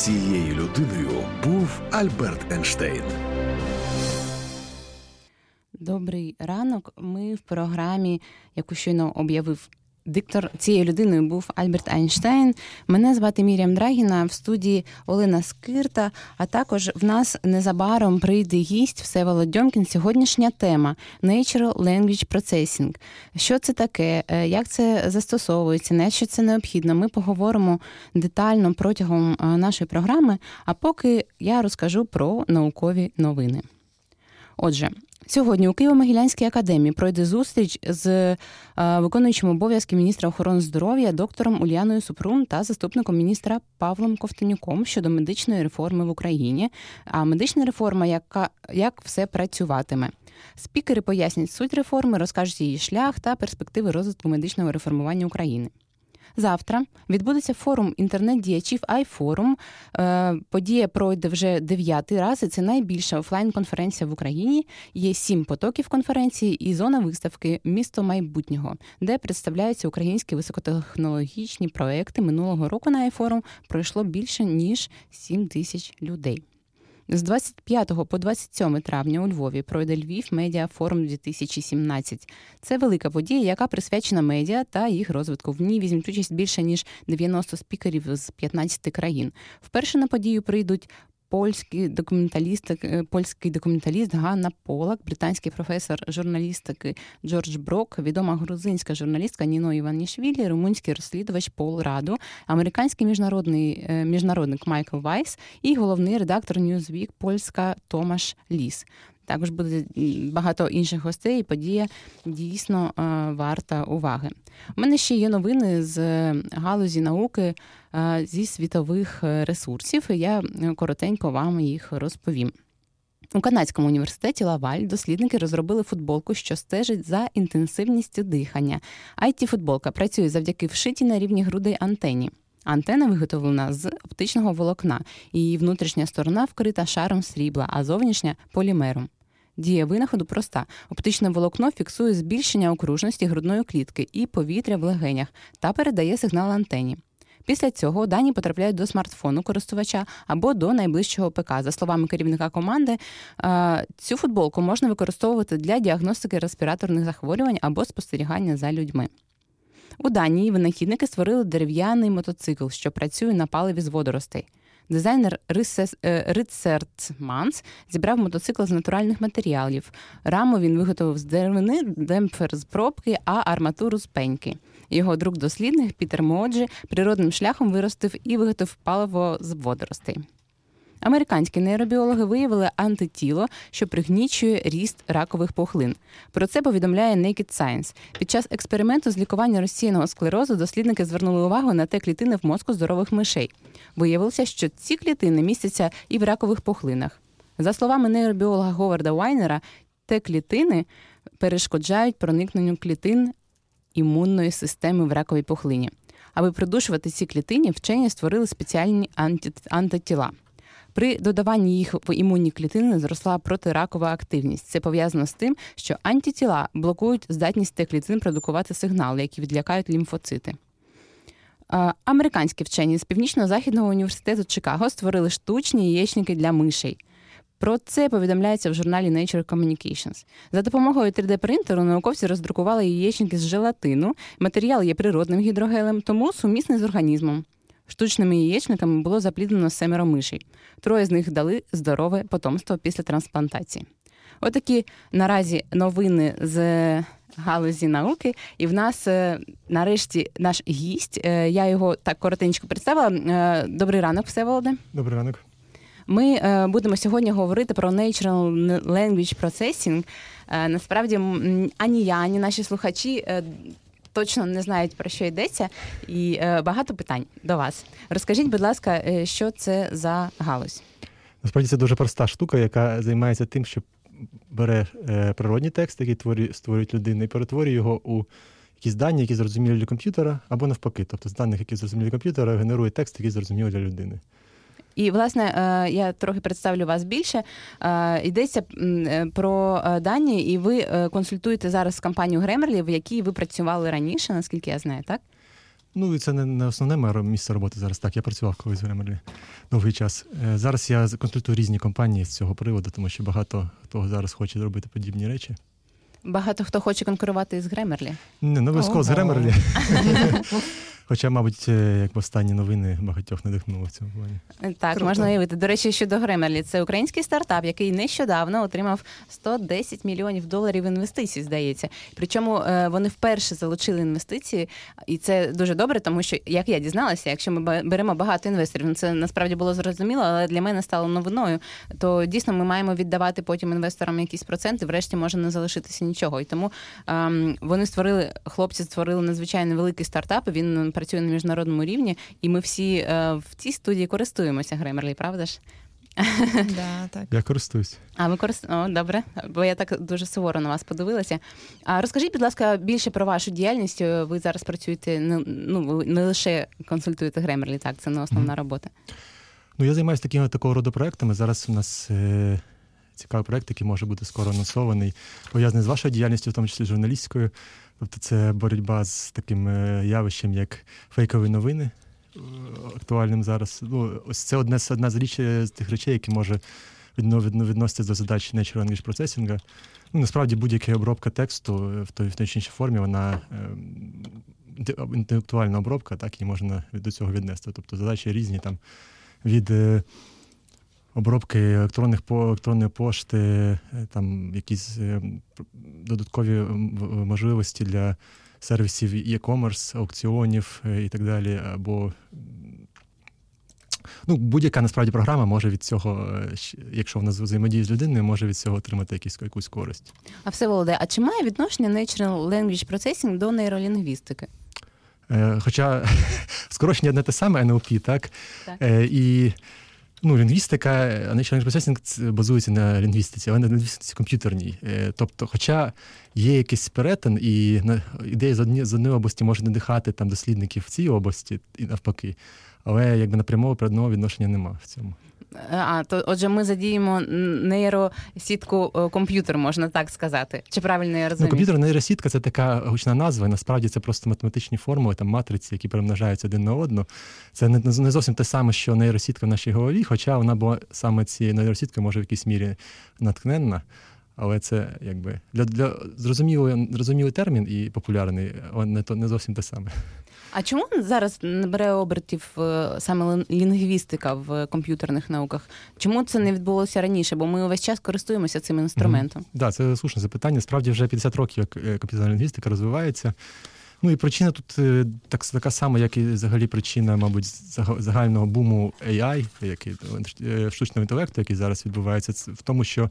Цією людиною був Альберт Ейнштейн. Добрий ранок. Ми в програмі, яку щойно об'явив диктор цією людиною був Альберт Айнштейн. Мене звати Мір'ям Драгіна в студії Олена Скирта. А також в нас незабаром прийде гість Всеволод Дьомкін. Сьогоднішня тема Natural Language Processing. Що це таке? Е, як це застосовується? На що це необхідно? Ми поговоримо детально протягом е, нашої програми. А поки я розкажу про наукові новини. Отже, Сьогодні у Києво-Могилянській академії пройде зустріч з е, виконуючим обов'язки міністра охорони здоров'я доктором Ульяною Супрун та заступником міністра Павлом Ковтонюком щодо медичної реформи в Україні. А медична реформа, яка як все працюватиме. Спікери пояснять суть реформи, розкажуть її шлях та перспективи розвитку медичного реформування України. Завтра відбудеться форум інтернет-діячів iForum. Е, подія пройде вже дев'ятий раз. і Це найбільша офлайн-конференція в Україні. Є сім потоків конференції і зона виставки Місто майбутнього, де представляються українські високотехнологічні проекти минулого року на iForum пройшло більше ніж 7 тисяч людей. З 25 по 27 травня у Львові пройде Львів Медіа Форум 2017. Це велика подія, яка присвячена медіа та їх розвитку. В ній візьмуть участь більше ніж 90 спікерів з 15 країн. Вперше на подію прийдуть польський документаліст, е, польський документаліст Ганна Полак, британський професор журналістики Джордж Брок, відома грузинська журналістка Ніно Іванішвілі, румунський розслідувач Пол Раду, американський міжнародний е, міжнародник Майкл Вайс і головний редактор Newsweek польська Томаш Ліс. Також буде багато інших гостей, і подія дійсно е, варта уваги. У мене ще є новини з галузі науки е, зі світових е, ресурсів. і Я коротенько вам їх розповім. У канадському університеті Лаваль дослідники розробили футболку, що стежить за інтенсивністю дихання. it футболка працює завдяки вшитій на рівні грудей антені. Антена виготовлена з оптичного волокна, її внутрішня сторона вкрита шаром срібла, а зовнішня полімером. Дія винаходу проста. Оптичне волокно фіксує збільшення окружності грудної клітки і повітря в легенях та передає сигнал антені. Після цього дані потрапляють до смартфону користувача або до найближчого ПК. За словами керівника команди, цю футболку можна використовувати для діагностики респіраторних захворювань або спостерігання за людьми. У Данії винахідники створили дерев'яний мотоцикл, що працює на паливі з водоростей. Дизайнер Рицерт Манс зібрав мотоцикл з натуральних матеріалів. Раму він виготовив з деревини, демпфер з пробки, а арматуру з пеньки. Його друг дослідник Пітер Моджі природним шляхом виростив і виготовив паливо з водоростей. Американські нейробіологи виявили антитіло, що пригнічує ріст ракових пухлин. Про це повідомляє Naked Science. Під час експерименту з лікування розсіяного склерозу дослідники звернули увагу на те клітини в мозку здорових мишей. Виявилося, що ці клітини містяться і в ракових пухлинах. За словами нейробіолога Говарда Вайнера, те клітини перешкоджають проникненню клітин імунної системи в раковій пухлині. Аби придушувати ці клітини, вчені створили спеціальні антитіла. При додаванні їх в імунні клітини зросла протиракова активність. Це пов'язано з тим, що антитіла блокують здатність тих клітин продукувати сигнали, які відлякають лімфоцити. Американські вчені з північно-західного університету Чикаго створили штучні яєчники для мишей. Про це повідомляється в журналі Nature Communications. За допомогою 3D-принтеру науковці роздрукували яєчники з желатину. Матеріал є природним гідрогелем, тому сумісний з організмом. Штучними яєчниками було запліднено семеро мишей. Троє з них дали здорове потомство після трансплантації. Отакі наразі новини з галузі науки. І в нас е, нарешті наш гість. Е, я його так коротенько представила. Е, добрий ранок, Всеволоде. Добрий ранок. Ми будемо сьогодні говорити про Natural Language Processing. Насправді ані я, ані наші слухачі точно не знають про що йдеться, і е, багато питань до вас. Розкажіть, будь ласка, е, що це за галузь? Насправді це дуже проста штука, яка займається тим, що бере е, природні тексти, які творі, створюють людини, і перетворює його у якісь дані, які зрозумілі для комп'ютера, або навпаки. Тобто з даних, які зрозумілі для комп'ютера, генерує текст, який зрозумілий для людини. І, власне, е, я трохи представлю вас більше. Е, йдеться е, про дані, і ви консультуєте зараз компанію Grammarly, в якій ви працювали раніше, наскільки я знаю, так? Ну, і це не, не основне моє місце роботи зараз. Так, я працював колись в Гремерлі довгий час. Зараз я консультую різні компанії з цього приводу, тому що багато хто зараз хоче робити подібні речі. Багато хто хоче конкурувати з Гремерлі. Не, не обов'язково з Гремерлі. Хоча, мабуть, е, як останні новини багатьох надихнуло в цьому плані. Так, Круто. можна уявити. До речі, щодо Гремерлі, це український стартап, який нещодавно отримав 110 мільйонів доларів інвестицій, здається. Причому е, вони вперше залучили інвестиції, і це дуже добре, тому що як я дізналася, якщо ми беремо багато інвесторів, ну, це насправді було зрозуміло, але для мене стало новиною. То дійсно ми маємо віддавати потім інвесторам якісь проценти. Врешті може не залишитися нічого. І тому ем, вони створили хлопці, створили надзвичайно великий стартап. Він працює на міжнародному рівні, і ми всі е, в цій студії користуємося Гремерлі, правда ж? Да, так. Я користуюсь. А ви користуєте? О, добре, бо я так дуже суворо на вас подивилася. А розкажіть, будь ласка, більше про вашу діяльність. Ви зараз працюєте ну, ви не лише консультуєте Гремерлі, так, це не основна mm-hmm. робота. Ну, я займаюся такими такого роду проектами. Зараз у нас е, цікавий проект, який може бути скоро анонсований, пов'язаний з вашою діяльністю, в тому числі журналістською. Тобто це боротьба з таким е, явищем, як фейкові новини, е, актуальним зараз. Ну, Ось це одне одна з річ з тих речей, які може відноситися до задач Natural Language Processing. Ну, Насправді будь-яка обробка тексту е, в той чи іншій формі, вона інтелектуальна обробка, так і можна до цього віднести. Тобто задачі різні там від обробки електронних по електронної пошти, е, там якісь е, додаткові можливості для сервісів e-commerce, аукціонів е, і так далі. або Ну, будь-яка насправді програма може від цього, якщо вона взаємодіє з людиною, може від цього отримати якісь, якусь користь. А все Володе, а чи має відношення Natural Language Processing до нейролінгвістики? Хоча скорочення не те саме NLP, так? так. І Ну, лінгвістика, Natural processing базується на лінгвістиці, але на лінгвістиці комп'ютерній. Е, тобто, хоча є якийсь перетин, і ідея з однієї області може надихати там дослідників в цій області і навпаки, але якби напрямого передного відношення немає в цьому. А то отже, ми задіємо нейросітку е, комп'ютер, можна так сказати. Чи правильно я ну, розумію? Ну, комп'ютер нейросітка це така гучна назва. Насправді це просто математичні формули, там матриці, які перемножаються один на одну. Це не не зовсім те саме, що нейросітка в нашій голові, хоча вона була саме цією нейросіткою, може в якійсь мірі наткненна. Але це якби для для зрозумілий, зрозумілий термін і популярний, але не то не зовсім те саме. А чому зараз не бере обертів е, саме лінгвістика в комп'ютерних науках? Чому це не відбулося раніше? Бо ми увесь час користуємося цим інструментом. Так, mm-hmm. да, це слушне запитання. Справді вже 50 років, як е, комп'ютерна лінгвістика розвивається. Ну і причина тут е, так, така сама, як і взагалі причина, мабуть, загального буму AI, який штучного інтелекту, який зараз відбувається, в тому, що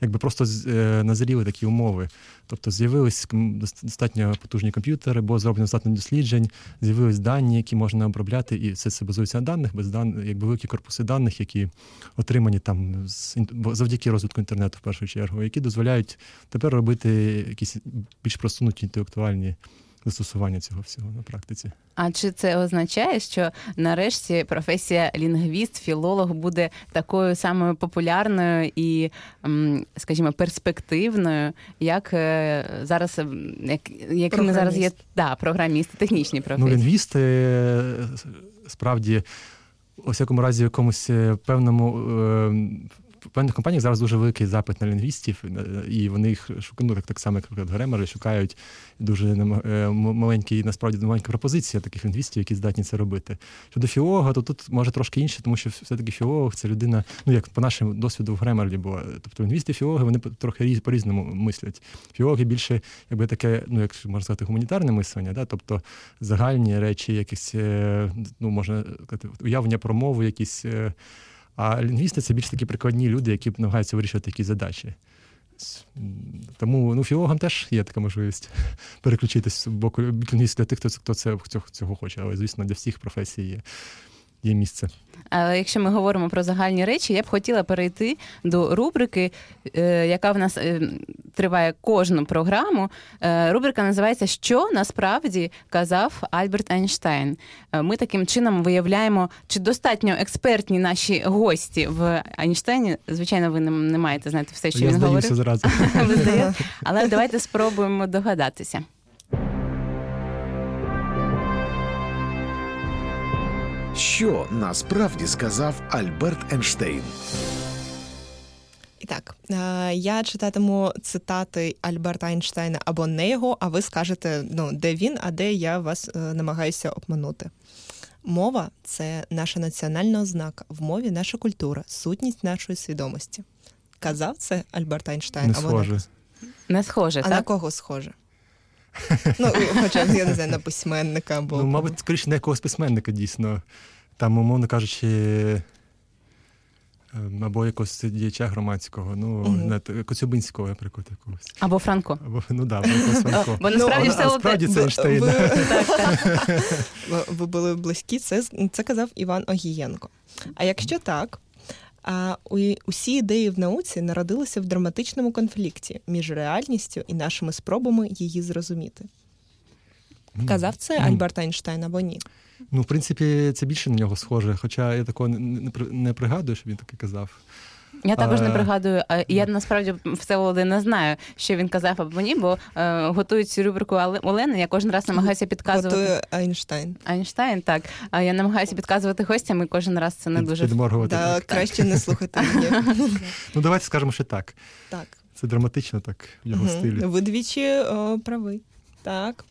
якби просто е, назріли такі умови. Тобто з'явились достатньо потужні комп'ютери, бо зроблено достатньо досліджень, з'явились дані, які можна обробляти, і все це базується на даних, без дан, якби великі корпуси даних, які отримані там завдяки розвитку інтернету, в першу чергу, які дозволяють тепер робити якісь більш просунуті інтелектуальні застосування цього всього на практиці. А чи це означає, що нарешті професія лінгвіст, філолог буде такою самою популярною і, скажімо, перспективною, як е, зараз як, якими зараз є да, програмісти, технічні ну, професії? Ну, лінгвісти е, справді у всякому разі в якомусь е, певному в певних компаніях зараз дуже великий запит на лінгвістів, е, і вони їх шукають, ну, так, так само, як Гремери, шукають дуже е, маленькі, насправді маленька пропозиція таких лінгвістів, які здатні це робити. Щодо філолога, то тут може трошки інше, тому що все-таки філолог це людина, ну як по нашому досвіду в Гремерлі було. Тобто лінгвісти, філологи, вони трохи по-різному мислять. Філологи більше, якби таке, ну як можна сказати, гуманітарне мислення, да? тобто загальні речі, якісь, е, ну можна сказати, уявлення про мову, якісь. А лінгвісти це більш такі прикладні люди, які намагаються вирішувати якісь задачі. Тому ну, філологам теж є така можливість переключитись в боку лінгвіст для тих, хто це цього хоче. Але, звісно, для всіх професій є є місце. Але якщо ми говоримо про загальні речі, я б хотіла перейти до рубрики, е, яка в нас е, триває кожну програму. Е, рубрика називається Що насправді казав Альберт Ейнштейн. Ми таким чином виявляємо, чи достатньо експертні наші гості в Ейнштейні. Звичайно, ви не маєте знати все, що я він говорив. зразу. Але давайте спробуємо догадатися. Що насправді сказав Альберт Ейнштейн? І так, е, я читатиму цитати Альберта Ейнштейна або не його, а ви скажете, ну, де він, а де я вас е, намагаюся обманути. Мова це наша національна ознака. В мові наша культура, сутність нашої свідомості. Казав це Альберт Ейнштейн Не або схоже. Не схоже, А так? на кого схоже? Ну, хоча я не знаю, на письменника або. Ну, мабуть, скоріше на якогось письменника дійсно. Там, умовно кажучи, ем, або якогось діяча громадського, ну, те- Коцюбинського, наприклад, якогось. Або Франко. Або, ну да, або якогось Франко. Бо насправді Ну, все справді це Ейнштейн. ви- були близькі, це, це казав Іван Огієнко. А якщо так, а усі ідеї в науці народилися в драматичному конфлікті між реальністю і нашими спробами її зрозуміти. Казав це Альберт Ейнштейн або ні? Ну, в принципі, це більше на нього схоже, хоча я такого не пригадую, що він таке казав. Я також не пригадую. а Я насправді все Володи не знаю, що він казав або ні, бо е, готують цю рубрику Але- Олени. Я кожен раз намагаюся підказувати. Готує Ейнштейн. Айнштайн, так. А я намагаюся підказувати гостям, і кожен раз це не дуже Підморгувати. Да, так. краще не слухати. Ну, давайте скажемо, що так. Так. Це драматично так, в його стилі. Ви двічі правий. Так.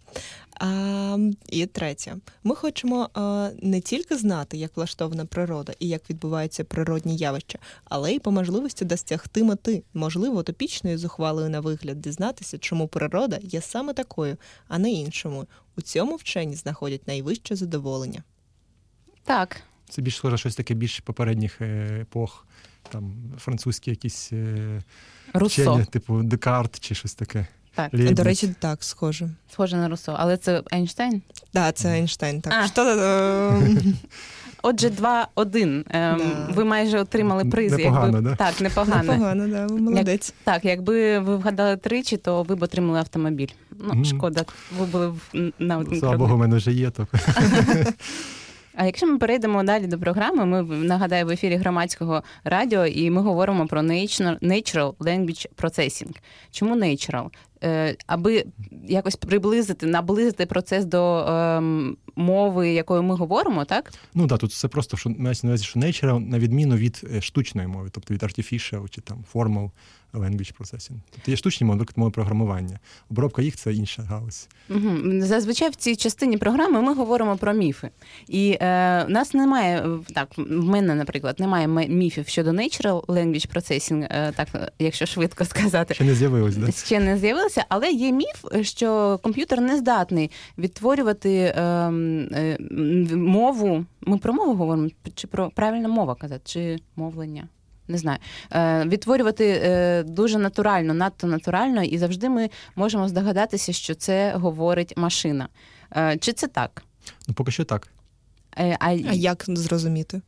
А, і третє. Ми хочемо а, не тільки знати, як влаштована природа і як відбуваються природні явища, але й по можливості досягти мети, можливо, топічною зухвалою на вигляд, дізнатися, чому природа є саме такою, а не іншому. У цьому вчені знаходять найвище задоволення. так. Це більш схоже щось таке більш попередніх е, епох, там французькі якісь е, Руссо. вчені, типу Декарт чи щось таке. Так. Лейбниц. До речі, так, схоже. Схоже на Руссо. Але це Айнштейн. Так, це Ейнштейн. Так. А. Що, Отже, 2-1. Ем, Да. Ви майже отримали приз. Непогано, якби... да? Так, непогано. Непогано, да, ви молодець. Так, якби ви вгадали тричі, то ви б отримали автомобіль. Ну, Мгм. шкода, ви були на один Слава. Богу, в мене вже є. То. А якщо ми перейдемо далі до програми, ми нагадаю в ефірі громадського радіо, і ми говоримо про natural, natural language processing. Чому natural? Е, аби якось приблизити, наблизити процес до ем, мови, якою ми говоримо, так? Ну так, тут все просто що мається на увазі, що nature, на відміну від е, штучної мови, тобто від artificial чи там formal language processing. Тобто є штучні мови, наприклад, мови програмування. Обробка їх це інша галузь. Угу. Зазвичай в цій частині програми ми говоримо про міфи. І е, у нас немає, в- так, в мене, наприклад, немає міфів щодо natural language processing, е, так, якщо швидко сказати. Ще не з'явилось, да? Ще не з'явилося, але є міф, що комп'ютер не здатний відтворювати ем, е, мову. Ми про мову говоримо, чи про правильна мова казати, чи мовлення. Не знаю, е, відтворювати е, дуже натурально, надто натурально, і завжди ми можемо здогадатися, що це говорить машина. Е, чи це так? Ну поки що так. Е, а, А як зрозуміти?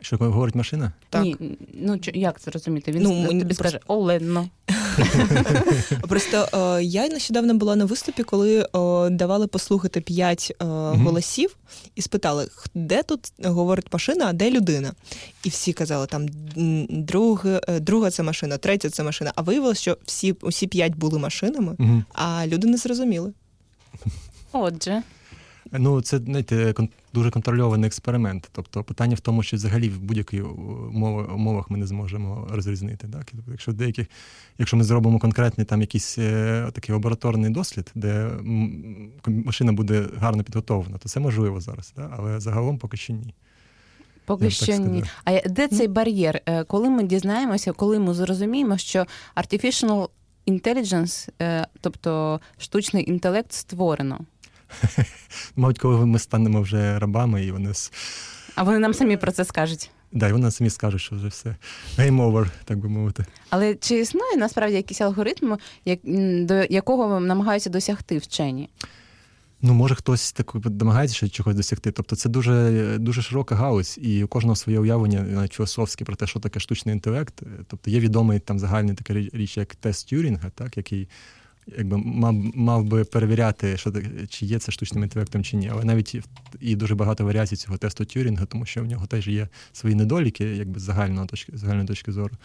Що говорить машина? Так. Ні, ну як це розуміти? Він Ну, тобі просто- скаже Олено. Просто е, я нещодавно була на виступі, коли е, давали послухати п'ять е, голосів і спитали, де тут говорить машина, а де людина? І всі казали, там м, друге, е, друга це машина, третя це машина. А виявилося, що всі усі п'ять були машинами, а люди не зрозуміли. Отже, Ну, це знаєте, дуже контрольований експеримент. Тобто питання в тому, що взагалі в будь-яких умов- умовах ми не зможемо розрізнити. Так? Тобто, Якщо деяких, якщо ми зробимо конкретний там якийсь е, такий лабораторний дослід, де машина буде гарно підготовлена, то це можливо зараз. Так? Але загалом поки що ні. Поки Я що ні. А де цей бар'єр? Е, Коли ми дізнаємося, коли ми зрозуміємо, що artificial intelligence, е, тобто штучний інтелект, створено. Мабуть, коли ми станемо вже рабами, і вони А вони нам самі про це скажуть. да, і вони самі скажуть, що вже все game over, так би мовити. Але чи існує насправді якийсь алгоритм, як, до якого намагаються досягти вчені? Ну, може, хтось так намагається ще чогось досягти. Тобто це дуже, дуже широка галузь, і у кожного своє уявлення, навіть філософське, про те, що таке штучний інтелект. Тобто є відомий там загальний така річ, як тест Тюрінга, так, який якби мав, мав би перевіряти, що чи є це штучним інтелектом чи ні. Але навіть і- дуже багато варіацій цього тесту Тюрінга, тому що в нього теж є свої недоліки, якби з загальної точки, загальної точки зору.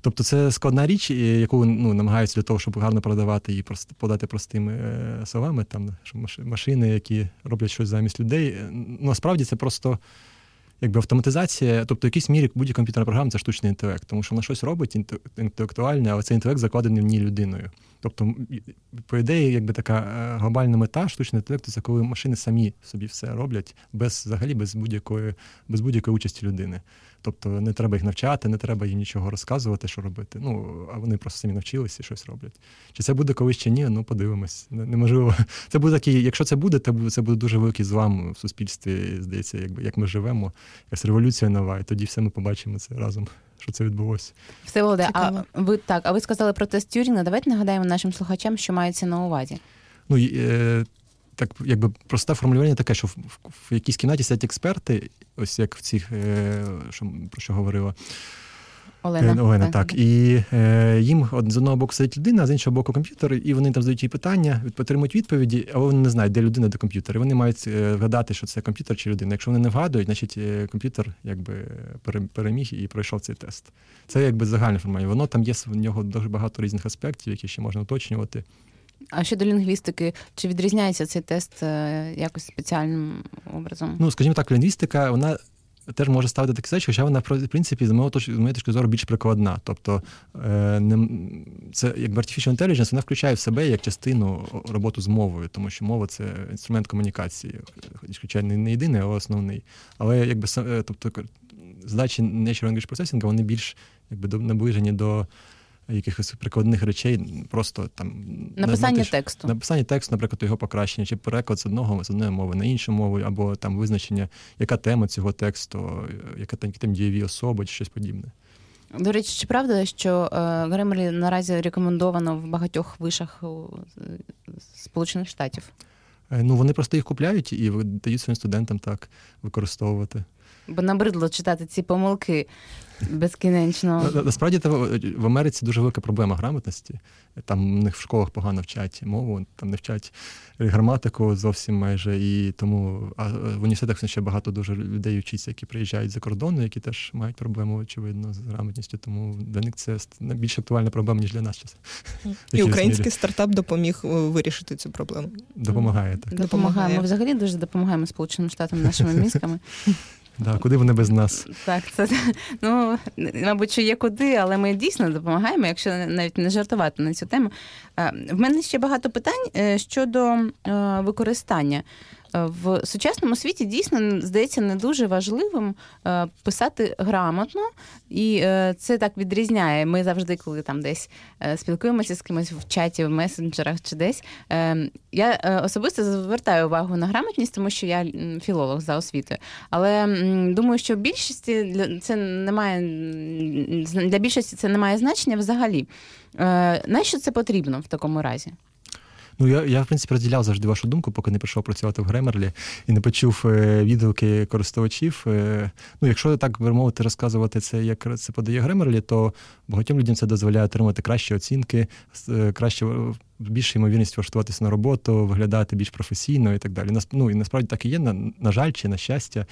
Тобто це складна річ, яку ну, намагаються для того, щоб гарно продавати і подати простими е, словами, там машини, які роблять щось замість людей. Е, Ну, насправді це просто якби автоматизація, тобто в якійсь мірі будь-яка комп'ютерна програма це штучний інтелект, тому що вона щось робить інтелектуальне, але цей інтелект закладений в ній людиною. Тобто, по ідеї, якби така е, глобальна мета штучного інтелекту це коли машини самі собі все роблять без взагалі без будь-якої без будь-якої участі людини. Тобто не треба їх навчати, не треба їм нічого розказувати, що робити. Ну а вони просто самі навчилися і щось роблять. Чи це буде колись чи ні? Ну подивимось. Неможливо. Це буде такий, якщо це буде, то це буде дуже великий злам в суспільстві. Здається, якби як ми живемо, якась революція нова, і тоді все ми побачимо це разом. Що це відбулося? Все, Володе, а ви так, а ви сказали про тест Тюрінга. Давайте нагадаємо нашим слухачам, що мається на увазі. Ну, е, так якби просте формулювання таке, що в, в, в якійсь кімнаті сидять експерти, ось як в цих, е, що, про що говорила. Олена, е, Олена так. так. І е, їм з одного боку сидить людина, а з іншого боку комп'ютер, і вони там задають їй питання, отримують відповіді, а вони не знають, де людина, де комп'ютер. І Вони мають е, вгадати, що це комп'ютер чи людина. Якщо вони не вгадують, значить е, комп'ютер якби переміг і пройшов цей тест. Це якби загальне формування. Воно там є в нього дуже багато різних аспектів, які ще можна уточнювати. А щодо лінгвістики, чи відрізняється цей тест якось спеціальним образом? Ну, скажімо так, лінгвістика, вона. Теж може ставити такі задачі, хоча вона в принципі з моєї точки, з моєї точки зору більш прикладна. Тобто е, не, це якби artificial intelligence, вона включає в себе як частину роботу з мовою, тому що мова це інструмент комунікації, звичайно, не єдиний, а основний. Але якби е, тобто задачі Natural Language Processing, вони більш якби наближені до якихось прикладних речей, просто там написання знати, тексту. Написання тексту, наприклад, його покращення, чи переклад з одного з одної мови на іншу мову, або там визначення, яка тема цього тексту, яка там дієві особи, чи щось подібне. До речі, чи правда, що е, Гремерлі наразі рекомендовано в багатьох вишах Сполучених Штатів? Е, ну, вони просто їх купляють і дають своїм студентам так використовувати. Бо набридло читати ці помилки безкінечно. Насправді в Америці дуже велика проблема грамотності. Там у них в школах погано вчать мову, там не вчать граматику зовсім майже. І тому а в університетах ще багато дуже людей вчиться, які приїжджають за кордону, які теж мають проблему, очевидно, з грамотністю. Тому для них це більш актуальна проблема, ніж для нас. І український стартап допоміг е, вирішити цю проблему. Допомагає так. Допомагає. Ми взагалі дуже допомагаємо Сполученим Штатам нашими мізками. Да, Куди вони без нас? Так, це ну мабуть, що є куди, але ми дійсно допомагаємо, якщо навіть не жартувати на цю тему. Е, в мене ще багато питань е, щодо е, використання в сучасному світі дійсно здається не дуже важливим е, писати грамотно, і е, це так відрізняє. Ми завжди, коли там десь е, спілкуємося з кимось в чаті, в месенджерах чи десь. Я особисто звертаю увагу на грамотність, тому що я філолог за освітою. Але думаю, що більшості це немає для більшості це не має значення взагалі. Нащо це потрібно в такому разі? Ну я я в принципі розділяв завжди вашу думку, поки не прийшов працювати в Гремерлі і не почув е, відгуки користувачів. Е, ну, якщо так би мовити, розказувати це, як це подає Гремерлі, то багатьом людям це дозволяє отримати кращі оцінки, е, краще. Більша ймовірність влаштуватися на роботу, виглядати більш професійно і так далі. Ну і насправді так і є. На, на жаль, чи на щастя,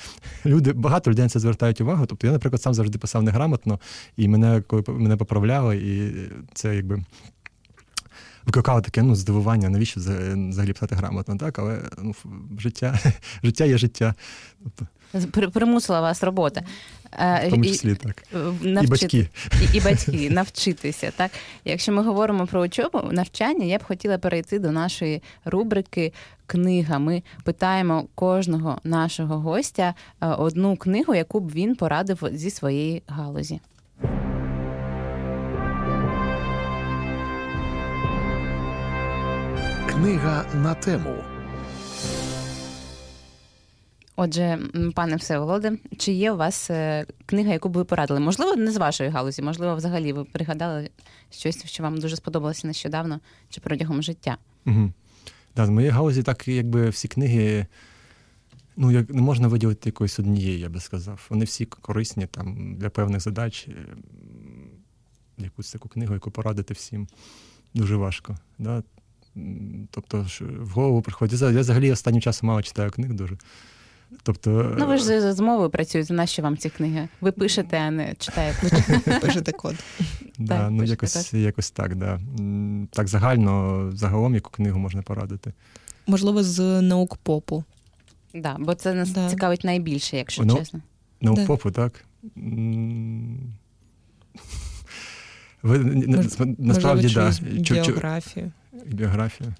люди багато людей на це звертають увагу. Тобто я, наприклад, сам завжди писав неграмотно, і мене коли мене поправляли, і це якби викликало таке ну, здивування, навіщо взагалі писати грамотно, так? Але ну, життя життя є життя. Тобто примусила вас робота. В тому числі, так. Навчити, і батьки. І, і батьки навчитися. Так? Якщо ми говоримо про учобу, навчання, я б хотіла перейти до нашої рубрики Книга. Ми питаємо кожного нашого гостя одну книгу, яку б він порадив зі своєї галузі. Книга на тему. Отже, пане Всеволоде, чи є у вас е, книга, яку б ви порадили? Можливо, не з вашої галузі, можливо, взагалі ви пригадали щось, що вам дуже сподобалося нещодавно чи протягом життя? Угу. Да, з моєї галузі, так якби всі книги, ну як не можна виділити якоїсь однієї, я би сказав. Вони всі корисні там для певних задач. Якусь таку книгу, яку порадити всім, дуже важко. Да? Тобто, в голову приходить. Я взагалі останнім часом мало читаю книг дуже. Тобто, Ну, ви ж з мовою працюєте, нащо вам ці книги? Ви пишете, а не читаєте. Пишете код. Да, так, ну, якось якось так, да. Так загально, загалом, яку книгу можна порадити. Можливо, з наук попу. Да, бо це нас да. цікавить найбільше, якщо ну, чесно. наукпопу, так? Ви Мож, насправді да. біографію. Біографію.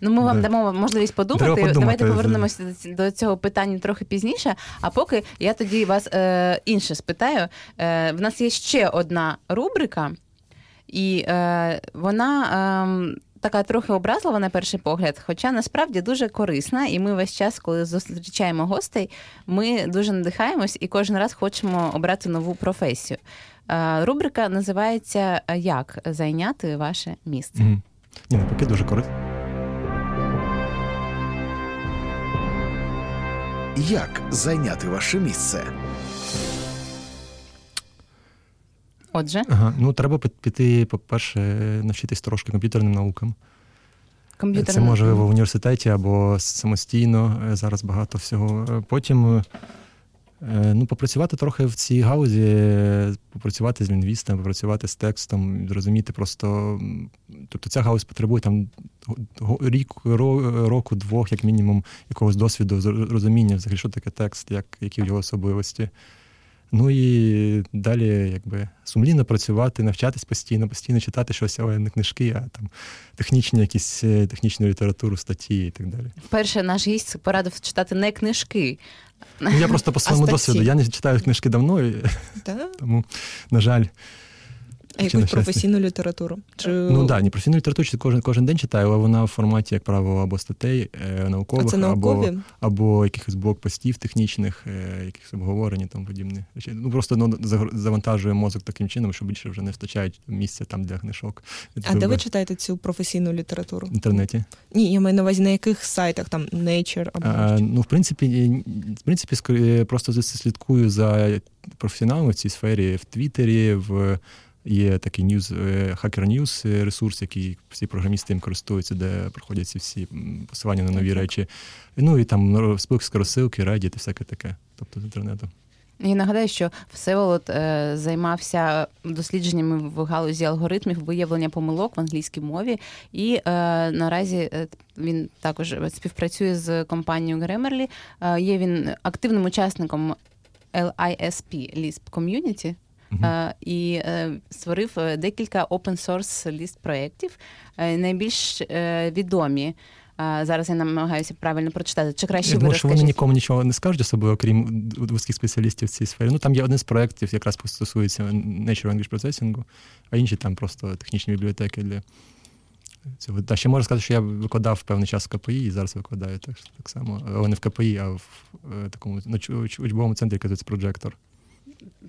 Ну, ми вам Да. дамо можливість подумати. Подумати. Давайте повернемося до- цього питання трохи пізніше. А поки я тоді вас е, інше спитаю. Е, в нас є ще одна рубрика, і е, вона. Е, Така трохи образлива на перший погляд, хоча насправді дуже корисна, і ми весь час, коли зустрічаємо гостей, ми дуже надихаємось і кожен раз хочемо обрати нову професію. Е, Рубрика називається Як зайняти ваше місце. Угу. Ні, навпаки, дуже корисно. Як зайняти ваше місце? Отже, Ага, ну треба піти, по-перше, навчитись трошки комп'ютерним наукам. комп'ютерна Це можливо в університеті або самостійно. е, Зараз багато всього. Е, Потім е, ну, попрацювати трохи в цій гаузі, е, попрацювати з лінгвістами, попрацювати з текстом, зрозуміти просто. Тобто ця гаузь потребує там рік, року, двох, як мінімум, якогось досвіду, розуміння, взагалі, що таке текст, як, які його особливості. Ну і далі, якби сумлінно працювати, навчатись постійно, постійно читати щось, але не книжки, а там технічні якісь е, технічну літературу, статті і так далі. Перше, наш гість порадив читати не книжки. Ну я просто по своєму досвіду. Я не читаю книжки давно, і, тому, на жаль, А якусь щастя? професійну літературу? Чи... ну да, ні, професійну літературу чи кожен кожен день читаю, але вона в форматі, як правило, або статей е, а наукових, це або, або якихось блокпостів технічних, е, якихось обговорень і тому подібне. Ну просто ну, завантажує мозок таким чином, що більше вже не вистачає місця там для книжок. А де ви читаєте цю професійну літературу? в інтернеті? Ні, я маю на увазі на яких сайтах там Nature або А, ну, в принципі, в принципі, просто слідкую за професіоналами в цій сфері в Твіттері, в є такий news, е, Hacker News е, ресурс, який всі програмісти їм користуються, де проходять ці всі посилання на нові Так, так. речі. Ну і там список розсилки, Reddit і всяке таке. Тобто з інтернету. Я нагадаю, що Всеволод е, займався дослідженнями в галузі алгоритмів виявлення помилок в англійській мові, і е, наразі е, він також співпрацює з компанією Grammarly. Е, є він активним учасником LISP Lisp Community. Е, і е, створив е, декілька open source ліст проєктів. Найбільш відомі. Зараз я намагаюся правильно прочитати. Чи краще Я ви що вони нікому нічого не скажуть особливо, окрім вузьких спеціалістів в цій сфері. Ну там є один з проєктів, якраз стосується Nature Language Processing, а інші там просто технічні бібліотеки для цього. Та ще можу сказати, що я викладав певний час в КПІ і зараз викладаю так, так само, але не в КПІ, а в такому уч- учбовому центрі, який називається Projector.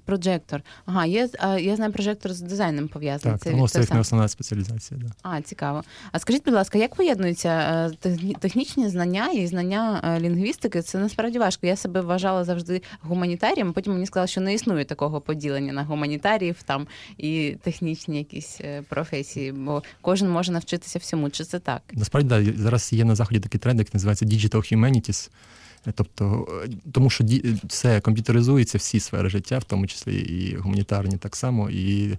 Прожектор. Ага, є, а, я знаю прожектор з дизайном пов'язаний. Так, ну, це їхня основна спеціалізація. Да. А, цікаво. А скажіть, будь ласка, як поєднуються е, технічні знання і знання е, лінгвістики? Це насправді важко. Я себе вважала завжди гуманітарієм, потім мені сказали, що не існує такого поділення на гуманітаріїв там і технічні якісь е, професії, бо кожен може навчитися всьому. Чи це так? Насправді да, зараз є на заході такий тренд, який називається Digital Humanities. Тобто, е, тому що це комп'ютеризується, всі сфери життя, в тому числі і гуманітарні так само. І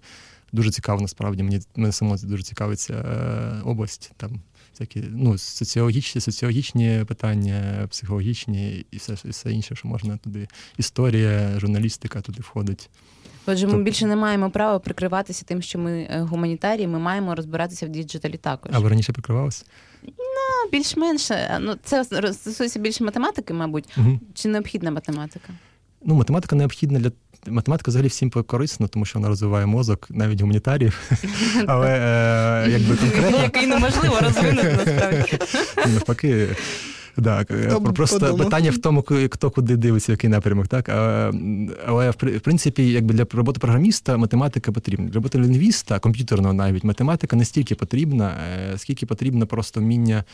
дуже цікаво, насправді, мені мене само дуже цікавиться е, область. Там Такі ну, соціологічні, соціологічні питання, психологічні і все, і все інше, що можна туди. Історія, журналістика туди входить. Отже, ми Тобто- більше не маємо права прикриватися тим, що ми е, гуманітарії, ми маємо розбиратися в діджиталі також. А ви раніше прикривалися? Ну, більш-менш, е, ну це стосується більше математики, мабуть. Угу. Чи необхідна математика? Ну, математика необхідна для математика взагалі всім корисна, тому що вона розвиває мозок, навіть гуманітаріїв. Але е, якби конкретно Який неможливо розвинути насправді. навпаки. Так, е, Хто просто подумав? питання в тому, хто куди дивиться, який напрямок, так? А, Але в принципі, якби для роботи програміста математика потрібна. Для роботи лінгвіста, комп'ютерного навіть, математика не стільки потрібна, е, скільки потрібно просто вміння.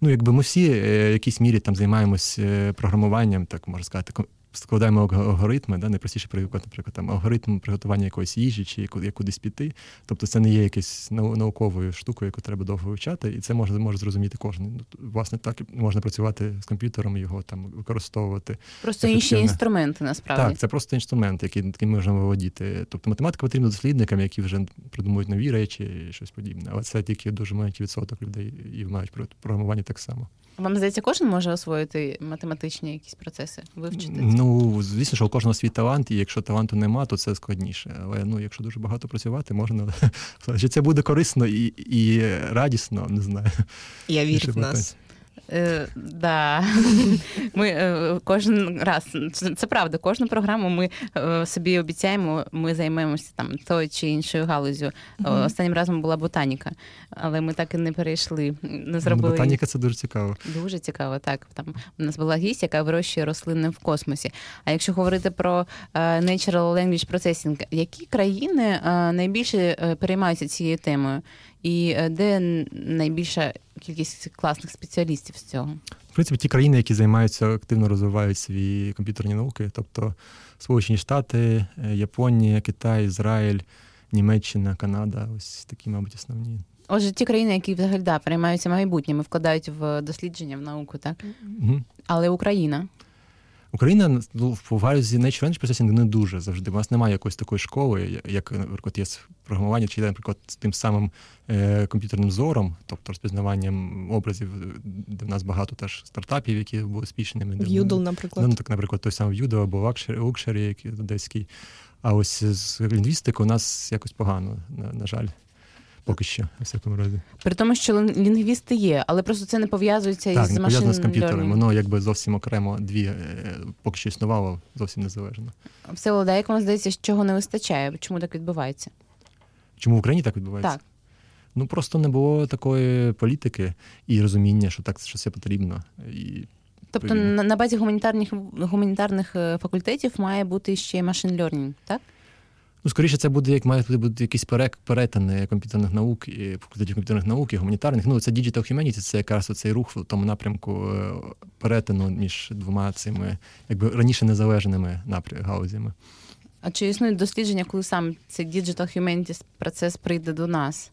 Ну, якби ми всі е, в якійсь мірі там займаємось програмуванням, так можна сказати, складаємо алг- алгоритми, да, найпростіше прикладати, наприклад, там алгоритм приготування якоїсь їжі чи кудись піти. Тобто це не є якась науковою штукою, яку треба довго вивчати, і це може, може зрозуміти кожен. Ну, власне, так можна працювати з комп'ютером, його там використовувати. Просто інші інструменти насправді. Так, це просто інструмент, який яким можна володіти. Тобто математика потрібна дослідникам, які вже придумують нові речі і щось подібне. Але це тільки дуже маленький відсоток людей і мають про- програмування так само. Вам здається, кожен може освоїти математичні якісь процеси, вивчити? Ну, звісно, що у кожного свій талант, і якщо таланту нема, то це складніше. Але ну, якщо дуже багато працювати, можна. Чи це буде корисно і і радісно, не знаю. Я вірю в нас. Е, да. Ми е, кожен раз це, це правда. Кожну програму ми е, собі обіцяємо, ми займемося там тою чи іншою галузю. Mm-hmm. Останнім разом була ботаніка, але ми так і не перейшли. Не зробили ботаніка. Це дуже цікаво. Дуже цікаво. Так там у нас була гість, яка вирощує рослини в космосі. А якщо говорити про Natural Language Processing, які країни найбільше переймаються цією темою? І де найбільша кількість класних спеціалістів з цього? В принципі, ті країни, які займаються активно розвивають свої комп'ютерні науки, тобто Сполучені Штати, е, Японія, Китай, Ізраїль, Німеччина, Канада ось такі, мабуть, основні. Отже, ті країни, які взагалі да, переймаються майбутнім, вкладають в дослідження в науку, так? Угу. Але Україна. Україна ну, в галузі Nature Language Processing не дуже завжди. У нас немає якоїсь такої школи, як, наприклад, є програмування, чи, наприклад, з тим самим е, комп'ютерним зором, тобто розпізнаванням образів, де в нас багато теж стартапів, які були успішними. Юдл, наприклад. Ну, так, наприклад, той самий Юдл або Лукшері, який одеський. А ось з лінгвістикою у нас якось погано, на, на жаль. Поки що, у всякому разі. При тому, що лінгвісти є, але просто це не пов'язується так, із не пов'язано з комп'ютером. Воно якби зовсім окремо дві е, поки що існувало, зовсім незалежно. Все, Оледа, як вам здається, чого не вистачає? Чому так відбувається? Чому в Україні так відбувається? Так. Ну просто не було такої політики і розуміння, що так що це потрібно. І Тобто на, базі гуманітарних гуманітарних е, факультетів має бути ще машин learning, так? Ну, скоріше, це буде як має бути якийсь перетин комп'ютерних наук і факультетів комп'ютерних наук і гуманітарних. Ну, це Digital Humanities, це якраз цей рух в тому напрямку е, перетину між двома цими, якби раніше незалежними напрям галузями. А чи існують дослідження, коли сам цей Digital Humanities процес прийде до нас?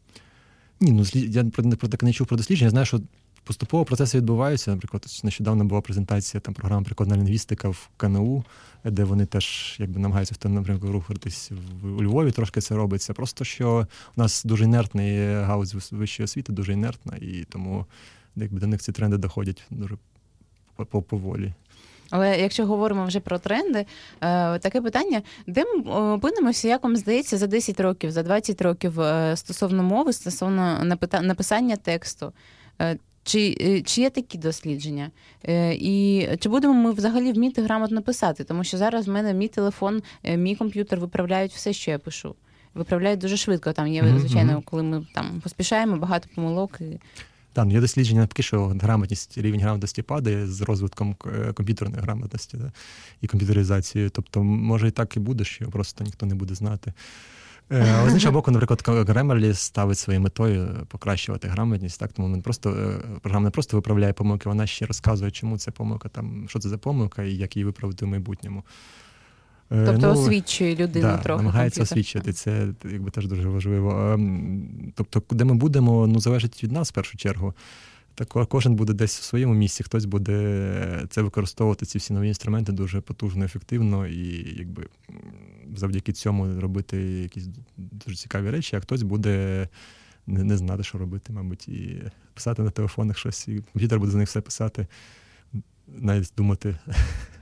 Ні, ну я про таке не чув про дослідження. Я знаю, що поступово процеси відбуваються. Наприклад, нещодавно була презентація там програми прикладна лінгвістика в КНУ, де вони теж якби намагаються в напрямку рухатись у Львові. Трошки це робиться. Просто що у нас дуже інертний галузь вищої освіти, дуже інертна, і тому якби до них ці тренди доходять дуже поволі. Але якщо говоримо вже про тренди, е, таке питання, де ми опинимося, як вам здається, за 10 років, за 20 років е, стосовно мови, стосовно написання тексту. Чи е, чи є такі дослідження? Е, і чи будемо ми взагалі вміти грамотно писати? Тому що зараз в мене мій телефон, е, мій комп'ютер виправляють все, що я пишу. Виправляють дуже швидко. Там є, звичайно, коли ми там поспішаємо, багато помилок. І... Ну є дослідження навпаки, що грамотність, рівень грамотності падає з розвитком комп'ютерної грамотності да, і комп'ютеризацією. Тобто, може і так і буде, що просто ніхто не буде знати. Але з іншого боку, наприклад, Grammarly ставить своєю метою покращувати грамотність, так тому не просто е, програма не просто виправляє помилки, вона ще розказує, чому це помилка, там що це за помилка і як її виправити в майбутньому. Е, тобто ну, освічує людину да, трохи. Намагається комп'ютер. освічувати. Це якби теж дуже важливо. Тобто, куди ми будемо, ну залежить від нас в першу чергу. Так кожен буде десь у своєму місці, хтось буде це використовувати, ці всі нові інструменти дуже потужно, ефективно і якби завдяки цьому робити якісь дуже цікаві речі, а хтось буде не, не знати, що робити, мабуть, і писати на телефонах щось, і комп'ютер буде за них все писати, навіть думати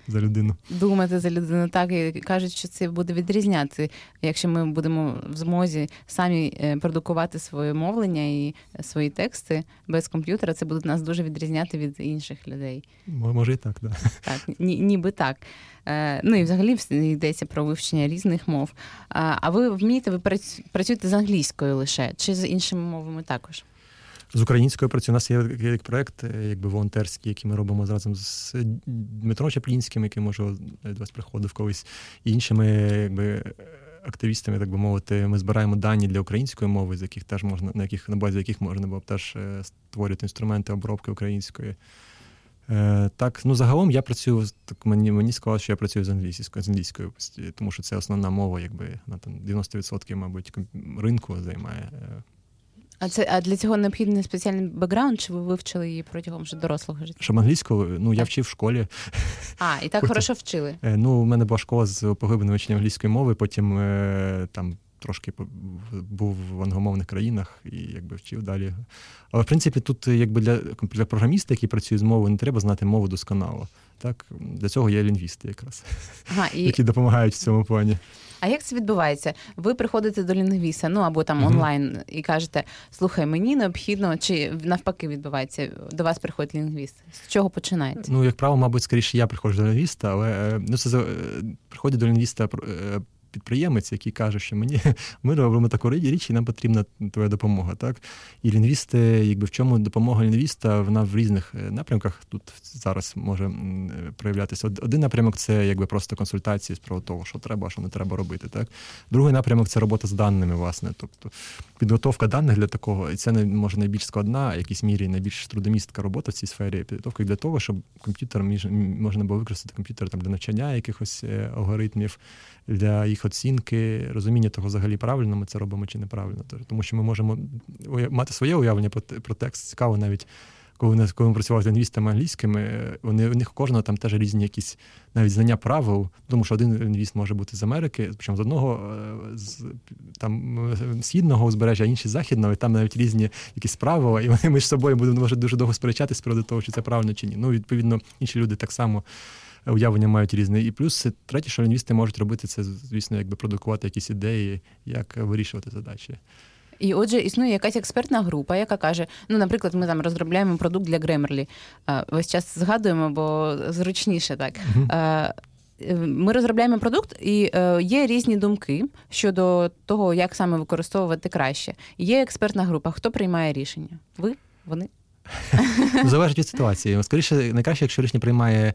за людину. Думати за людину так і кажуть, що це буде відрізняти, якщо ми будемо в змозі самі е, продукувати своє мовлення і свої тексти без комп'ютера, це буде нас дуже відрізняти від інших людей. Може і так, да. так. Ні, ніби так. Е, ну і взагалі йдеться про вивчення різних мов. А ви вмієте, ви працюєте з англійською лише чи з іншими мовами також? З українською працює. У нас є проект, е, якби волонтерський, який ми робимо разом з Дмитром Чаплінським, який може до вас приходив колись, і іншими якби. Активістами, так би мовити, ми збираємо дані для української мови, з яких теж можна, на яких на базі яких можна було б теж е, створювати інструменти обробки української. Е, Так, ну загалом я працюю так. Мені мені сказали, що я працюю з англійською, з англійською, тому що це основна мова, якби на там 90%, мабуть, ринку займає. А це а для цього необхідний спеціальний бекграунд, чи ви вивчили її протягом вже дорослого життя? Щоб англійську, ну я вчив в школі. А, і так хорошо вчили. Е, ну, у мене була школа з поглибленим вивченням англійської мови, потім е, там трошки був в англомовних країнах і якби вчив далі. Але в принципі, тут якби для для програміста, який працює з мовою, не треба знати мову досконало. Так Для цього є лінгвісти якраз, ага, і... які допомагають в цьому плані. А як це відбувається? Ви приходите до лінгвіста, ну або там онлайн, і кажете, слухай, мені необхідно, чи навпаки відбувається, до вас приходить лінгвіст. З чого починається? Ну, як правило, мабуть, скоріше я приходжу до лінгвіста, але е, ну, це е, приходить до лінгвіста е, підприємець, який каже, що мені ми робимо таку річ, і нам потрібна твоя допомога. Так і лінгвісти, якби в чому допомога лінгвіста, вона в різних е, напрямках тут зараз може проявлятися. Один напрямок це якби просто консультації з приводу того, що треба, що не треба робити. Так, другий напрямок це робота з даними, власне, тобто підготовка даних для такого, і це може найбільш складна, в якійсь мірі найбільш трудомістка робота в цій сфері. Підготовка для того, щоб комп'ютер можна було використати комп'ютер там для навчання якихось е, алгоритмів, для їх оцінки, розуміння того, взагалі правильно ми це робимо чи неправильно. Тому що ми можемо мати своє уявлення про текст. Цікаво навіть. Коли коли ми працювали з лінгвістами англійськими, вони у них кожного там теж різні якісь навіть знання правил, тому що один лінгвіст може бути з Америки, причому з одного е, з там східного узбережжя, а інший з західного, і там навіть різні якісь правила, і вони між собою будуть дуже довго сперечатися з приводу того, чи це правильно чи ні. Ну відповідно, інші люди так само уявлення мають різне. І плюс третє, що лінгвісти можуть робити, це, звісно, якби продукувати якісь ідеї, як вирішувати задачі. І отже, існує якась експертна група, яка каже: ну, наприклад, ми там розробляємо продукт для Grammarly. Весь час згадуємо, бо зручніше так. Uh-huh. Ми розробляємо продукт, і е, є різні думки щодо того, як саме використовувати краще. Є експертна група. Хто приймає рішення? Ви? Вони? Залежить від ситуації. Скоріше, найкраще, якщо рішення приймає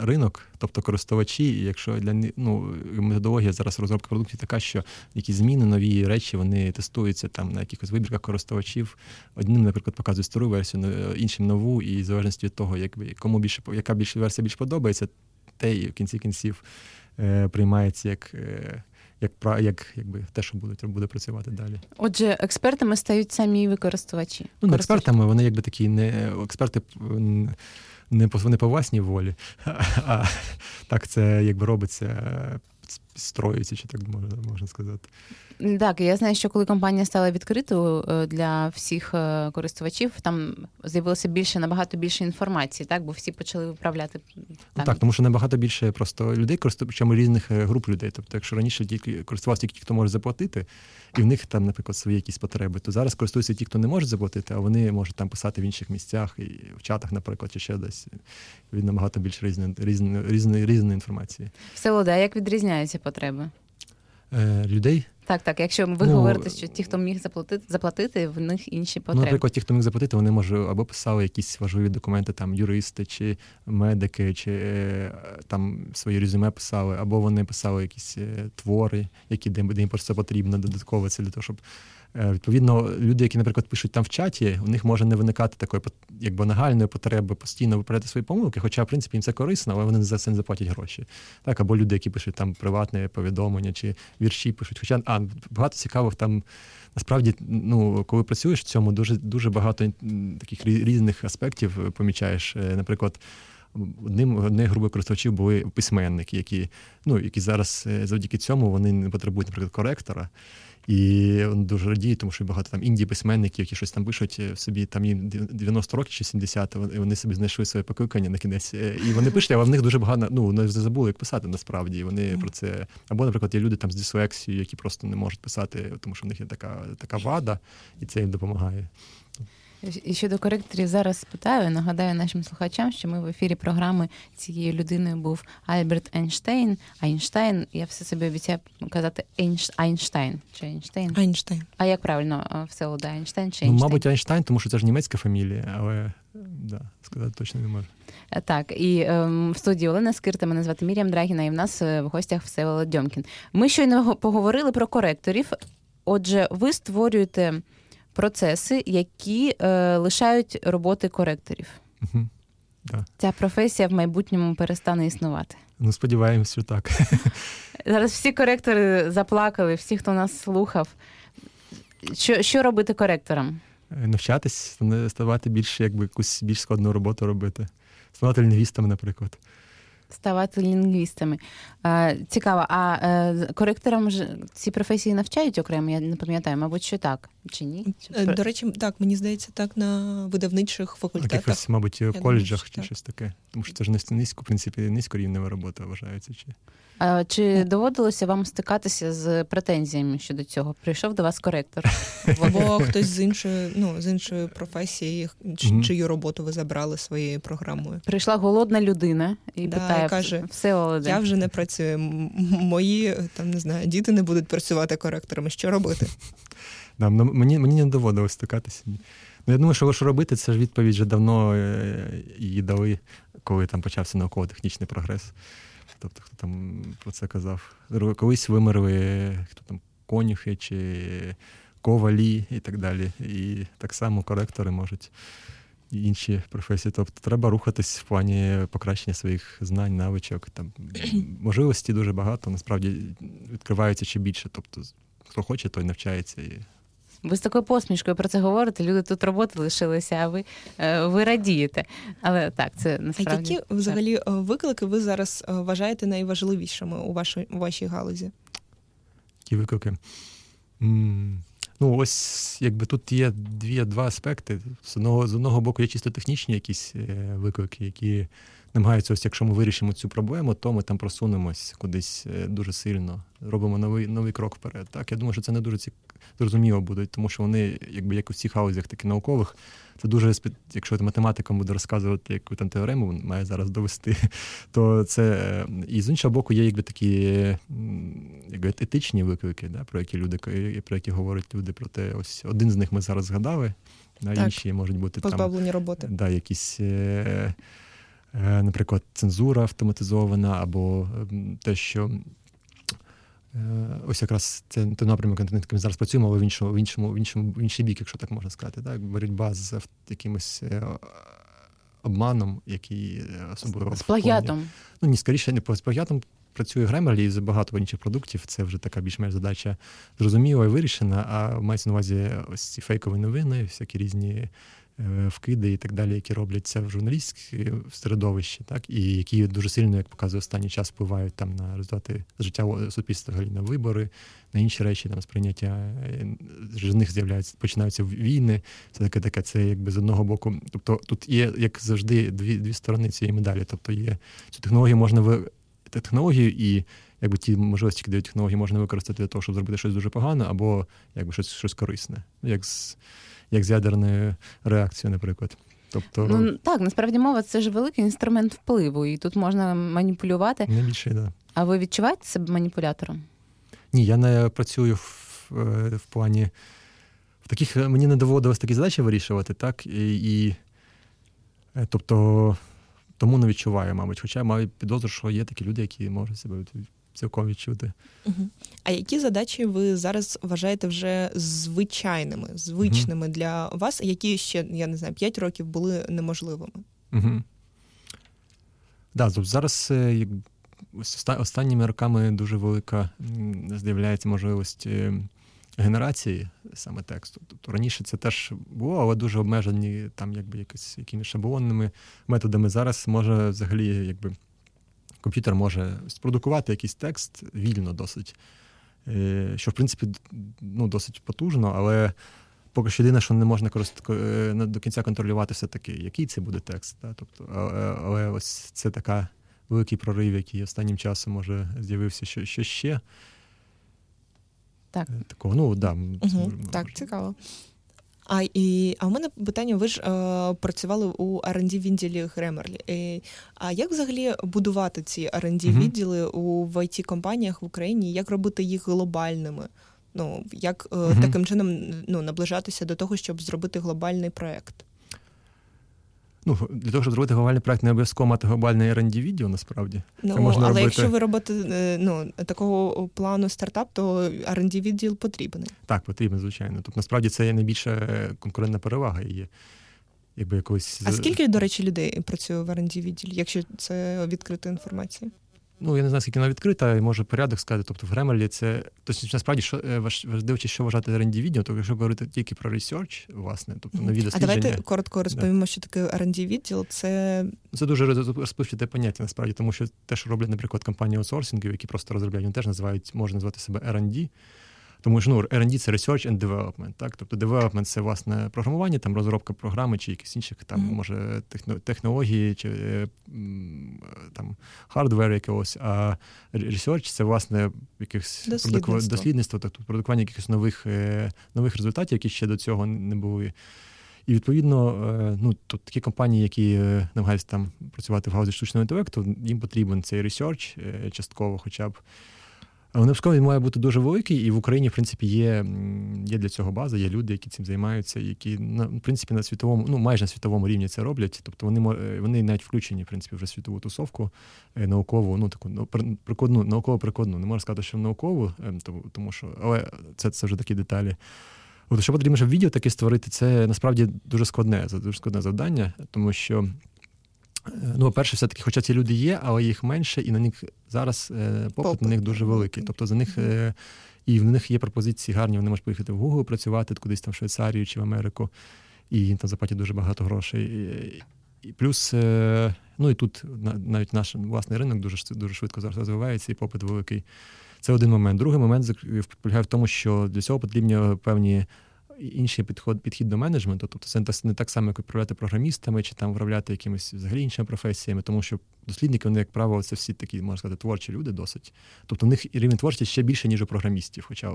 ринок, тобто користувачі, якщо для ну, методологія зараз розробки продуктів така, що якісь зміни, нові речі, вони тестуються там на якихось вибірках користувачів. Одним, наприклад, показують стару версію, іншим нову, і в залежності від того, як, кому більше яка більше версія більш подобається, те і в кінці кінців е, приймається як. Е, як як якби те, що будуть буде працювати далі. Отже, експертами стають самі використувачі. Ну, не експертами, вони якби такі не експерти не по не по власній волі, а так це якби робиться строїться, чи так можна можна сказати. Так, я знаю, що коли компанія стала відкритою е, для всіх е, користувачів, там з'явилося більше набагато більше інформації, так бо всі почали виправляти ну там. так, тому що набагато більше просто людей користуються різних е, груп людей. Тобто, якщо раніше тільки користувалися тільки ті, хто може заплатити, і в них там, наприклад, свої якісь потреби, то зараз користуються ті, хто не може заплатити, а вони можуть там писати в інших місцях і в чатах, наприклад, чи ще десь від набагато більше різної різної різної інформації. Все, а як відрізняються потреби? Е, людей. Так, так. Якщо ви ну, говорите, що ті, хто міг заплатити, заплатити, в них інші потреби. Ну, наприклад, ті, хто міг заплатити, вони може або писали якісь важливі документи, там юристи чи медики, чи е, там свої резюме писали, або вони писали якісь е, твори, які де їм просто потрібно додатково це для того, щоб Е, відповідно, люди, які, наприклад, пишуть там в чаті, у них може не виникати такої якби нагальної потреби постійно виправляти свої помилки, хоча, в принципі, їм це корисно, але вони за це не заплатять гроші. Так, або люди, які пишуть там приватне повідомлення чи вірші пишуть. Хоча а, багато цікавих там. Насправді, ну, коли працюєш в цьому, дуже дуже багато таких різних аспектів помічаєш. Е, наприклад, одним однією групою користувачів були письменники, які ну, які зараз е, завдяки цьому вони не потребують, наприклад, коректора. І дуже радіє, тому що багато там індії письменників, які щось там пишуть е, в собі, там їм 90 років чи 70, і вони собі знайшли своє покликання на кінець. Е, і вони пишуть, але в них дуже багато, ну, вони забули, як писати насправді. І вони mm. про це. Або, наприклад, є люди там з дислексією, які просто не можуть писати, тому що в них є така, така вада, і це їм допомагає. І щодо коректорів зараз спитаю, нагадаю нашим слухачам, що ми в ефірі програми цією людиною був Альберт Ейнштейн. Айнштейн, я все собі обіцяю казати Айнштейн. Чи Айнштейн? Айнштейн. А як правильно все Айнштейн чи ну, Айнштейн? Ну, мабуть, Айнштейн, тому що це ж німецька фамілія, але да, сказати точно не можу. Е, так, і ем, в студії Олена Скирта, мене звати Мір'ям Драгіна, і в нас е, в гостях Всеволод Дьомкін. Ми щойно поговорили про коректорів. Отже, ви створюєте процеси, які е, лишають роботи коректорів. Угу. Да. Ця професія в майбутньому перестане існувати. Ну, сподіваємось, що так. Зараз всі коректори заплакали, всі, хто нас слухав. Що що робити коректорам? Е, навчатись, ставати більш якби якусь більш складну роботу робити. Ставати лінгвістами, наприклад. Ставати лінгвістами. Е, цікаво, а е, коректорам ж ці професії навчають окремо, я не пам'ятаю, мабуть, що так чи ні? Е, До речі, так, мені здається, так на видавничих факультетах. Якихось, мабуть, в коледжах думаю, чи так. щось таке. Тому що це ж низько, в принципі, низькорівнева робота вважається. Чи... Чи доводилося вам стикатися з претензіями щодо цього? Прийшов до вас коректор. Або хтось з іншої, ну, з іншої професії, чи- чию роботу ви забрали своєю програмою. Прийшла голодна людина і Да, питає: і каже, все Оледе. Я вже не працюю. Мої там не знаю, діти не будуть працювати коректорами. Що робити? Да, ну, мені, мені не доводилось стикатися. Ну, я думаю, що що робити, це ж відповідь вже давно е, її дали, коли там почався науково-технічний прогрес. Тобто, хто там про це казав? Колись вимерли хто там конюхи чи ковалі і так далі. І так само коректори можуть і інші професії. Тобто треба рухатись в плані покращення своїх знань, навичок. Там можливості дуже багато, насправді відкриваються ще більше. Тобто, хто хоче, той навчається. І Ви з такою посмішкою про це говорите. Люди тут роботи лишилися, а ви, е, ви радієте. Але так, це насправді. А які взагалі е, виклики ви зараз е, вважаєте найважливішими у вашій у вашій галузі? Які виклики? Ну, ось якби тут є дві, два аспекти. З одного, з одного боку, є чисто технічні якісь виклики, які намагаються, ось якщо ми вирішимо цю проблему, то ми там просунемось кудись дуже сильно, робимо новий, новий крок вперед. Так, я думаю, що це не дуже цік... зрозуміло буде, тому що вони, якби як у всіх галузях, так і наукових, це дуже якщо математикам буде розказувати яку там теорему, він має зараз довести, то це і з іншого боку є якби такі якби етичні виклики, да, про які люди про які говорять люди. Про те, ось один з них ми зараз згадали, а Так. інші можуть бути там Позбавлені роботи. да, якісь, е, е, наприклад, цензура автоматизована, або те, що. Е, Ось якраз це той напрямок, над яким ми зараз працюємо, але в іншому, в іншому, в іншому, в інший бік, якщо так можна сказати. Так? Боротьба з якимось е, обманом, який е, особливо з плагіатом. Ну, ні, скоріше не з плагіатом працює Grammarly і багато інших продуктів. Це вже така більш-менш задача зрозуміла і вирішена. А мається на увазі ось ці фейкові новини, всякі різні вкиди і так далі, які робляться в журналістському середовищі, так і які дуже сильно, як показує останній час, впливають там на результати життя суспільства, на вибори, на інші речі, там сприйняття е, з них з'являються, починаються війни. Це таке таке, це якби з одного боку. Тобто тут є, як завжди, дві, дві сторони цієї медалі. Тобто є цю технологію можна ви технологію і якби ті можливості, які дають технології, можна використати для того, щоб зробити щось дуже погане, або якби щось, щось корисне, як з, як з ядерною реакцією, наприклад. Тобто, Ну так, насправді мова це ж великий інструмент впливу, і тут можна маніпулювати. не більше, да. А ви відчуваєте себе маніпулятором? Ні, я не працюю в, е, в плані. В таких мені не доводилось такі задачі вирішувати, так? І, і е, тобто, тому не відчуваю, мабуть. Хоча маю підозру, що є такі люди, які можуть себе цілком відчути. Мгм. А які задачі ви зараз вважаєте вже звичайними, звичними для вас, які ще я не знаю, 5 років були неможливими? Угу. Да, зараз е, останніми роками дуже велика з'являється можливість е, генерації саме тексту. Тобто раніше це теж було, але дуже обмежені там якби якось якимись шаблонними методами. Зараз може взагалі якби комп'ютер може спродукувати якийсь текст вільно досить. Е, Що, в принципі, ну, досить потужно, але поки що єдине, що не можна корист... ко- е, до кінця контролювати все-таки, який це буде текст. Да? Тобто, але ось це така великий прорив, який останнім часом може з'явився, що, що ще. Так. Е, Такого, ну, да, Угу. Так, цікаво. А, і, а в мене питання: ви ж е, працювали у R&D відділі Гремерлі. Е, а як взагалі будувати ці R&D відділи у в it компаніях в Україні? Як робити їх глобальними? Ну як е, Мгм. таким чином ну, наближатися до того, щоб зробити глобальний проект? Ну, для того, щоб зробити глобальний проект, не обов'язково мати глобальний R&D відео, насправді. Ну, можна але робити- якщо ви робите е, ну, такого плану стартап, то R&D відділ потрібен. Так, потрібен, звичайно. Тобто, насправді, це є найбільша конкурентна перевага і є. Якби якось А скільки, до речі, людей працює в R&D відділі, якщо це відкрита інформація? Ну я не знаю, скільки вона відкрита, і може порядок сказати. Тобто в Grammarly це тобто, насправді, що ваш важ, дивлячись, що вважати R&D відділ, то якщо говорити тільки про research, власне, тобто нові дослідження. А давайте коротко розповімо, да. що таке R&D відділ. Це це дуже розпливчате поняття, насправді, тому що те, що роблять, наприклад, компанії аутсорсингів, які просто розробляють, вони теж називають, можна назвати себе R&D. Тому що ну, R&D – це Research and Development. Так? Тобто development – це власне програмування, там розробка програми чи якісь інших там, mm-hmm. може, технології чи е, там хардвер якогось, а research – це власне якихось дослідництво, дослідництво тобто продукування якихось нових е, нових результатів, які ще до цього не були. І відповідно, е, ну тут такі компанії, які намагаються там працювати в галузі штучного інтелекту, їм потрібен цей ресерч частково, хоча б. Обов'язково він має бути дуже великий, і в Україні, в принципі, є є для цього база, є люди, які цим займаються, які на в принципі на світовому, ну майже на світовому рівні це роблять. Тобто вони вони навіть включені в принципі вже світову тусовку е, наукову, ну таку ну, прикладну, науково-прикладну. Не можна сказати, що наукову, ем, тому що але це це вже такі деталі. От що потрібно, щоб відео таке створити, це насправді дуже складне, дуже складне завдання, тому що Ну, перше, все-таки, хоча ці люди є, але їх менше, і на них зараз е, попит, попит на них дуже великий. Тобто за них е, і в них є пропозиції гарні, вони можуть поїхати в Google працювати кудись там в Швейцарію чи в Америку, і їм там заплатять дуже багато грошей. І, і Плюс, е, ну і тут навіть наш власний ринок дуже дуже швидко зараз розвивається, і попит великий. Це один момент. Другий момент полягає в тому, що для цього потрібні певні інший підход підхід до менеджменту. Тобто це не так само, як управляти програмістами чи там управляти якимись взагалі іншими професіями, тому що дослідники, вони, як правило, це всі такі, можна сказати, творчі люди досить. Тобто, у них рівень творчості ще більше, ніж у програмістів. Хоча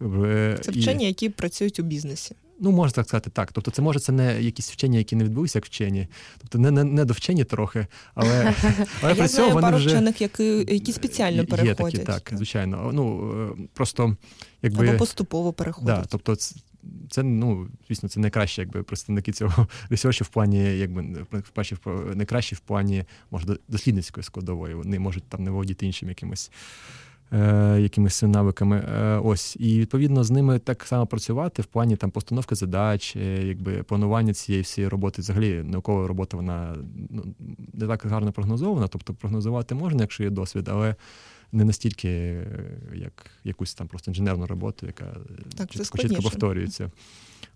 uh це вчені, і... які працюють у бізнесі. Ну, можна так сказати, так. Тобто, це може це не якісь вчені, які не відбулися як вчені, тобто не не, не до вчені трохи, але але при цьому вони пару вже... вчених, які які спеціально переходять. Є такі, так, звичайно. Ну е, просто якби або поступово переходять. Да, тобто це ну, звісно, це найкраще, якби представники цього ресерчу в плані, якби найкраще в плані може дослідницької складової. Вони можуть там не володіти іншим якимось. Е, якимись навиками. Е, ось, І відповідно з ними так само працювати в плані там постановки задач, е, якби планування цієї всієї роботи. Взагалі наукова робота вона ну, не так гарно прогнозована, тобто прогнозувати можна, якщо є досвід, але не настільки, як якусь там просто інженерну роботу, яка так, чітко, чітко повторюється.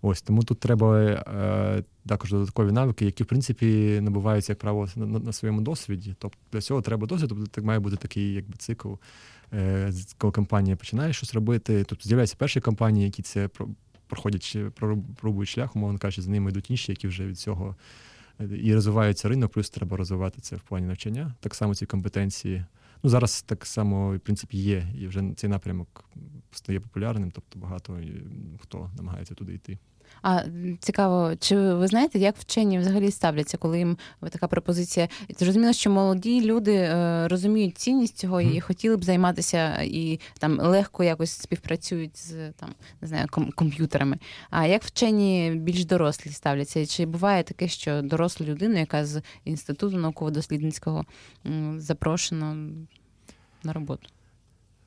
Ось тому тут треба е, також додаткові навики, які в принципі набуваються, як правило, на, на своєму досвіді. Тобто для цього треба досвід, тобто так має бути такий якби цикл, е, коли компанія починає щось робити. Тобто з'являються перші компанії, які це проходять, пробують шлях, умовно кажучи, за ними йдуть інші, які вже від цього е, і розвивається ринок, плюс треба розвивати це в плані навчання. Так само ці компетенції. Ну зараз так само в принципі є, і вже цей напрямок стає популярним, тобто багато хто намагається туди йти. А цікаво, чи ви знаєте, як вчені взагалі ставляться, коли їм така пропозиція? Зрозуміло, що молоді люди е, розуміють цінність цього і хотіли б займатися і там легко якось співпрацюють з там не знаю комп'ютерами. А як вчені більш дорослі ставляться? Чи буває таке, що доросла людина, яка з інституту науково-дослідницького запрошена на роботу?